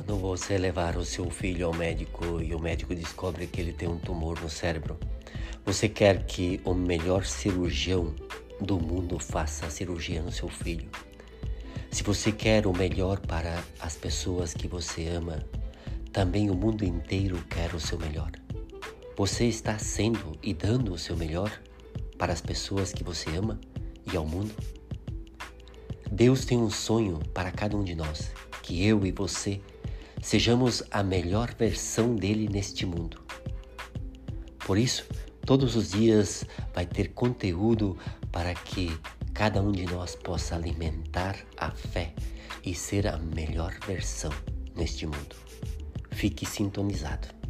você levar o seu filho ao médico e o médico descobre que ele tem um tumor no cérebro, você quer que o melhor cirurgião do mundo faça a cirurgia no seu filho. Se você quer o melhor para as pessoas que você ama, também o mundo inteiro quer o seu melhor. Você está sendo e dando o seu melhor para as pessoas que você ama e ao mundo? Deus tem um sonho para cada um de nós, que eu e você sejamos a melhor versão dele neste mundo. Por isso, todos os dias vai ter conteúdo para que cada um de nós possa alimentar a fé e ser a melhor versão neste mundo. Fique sintonizado.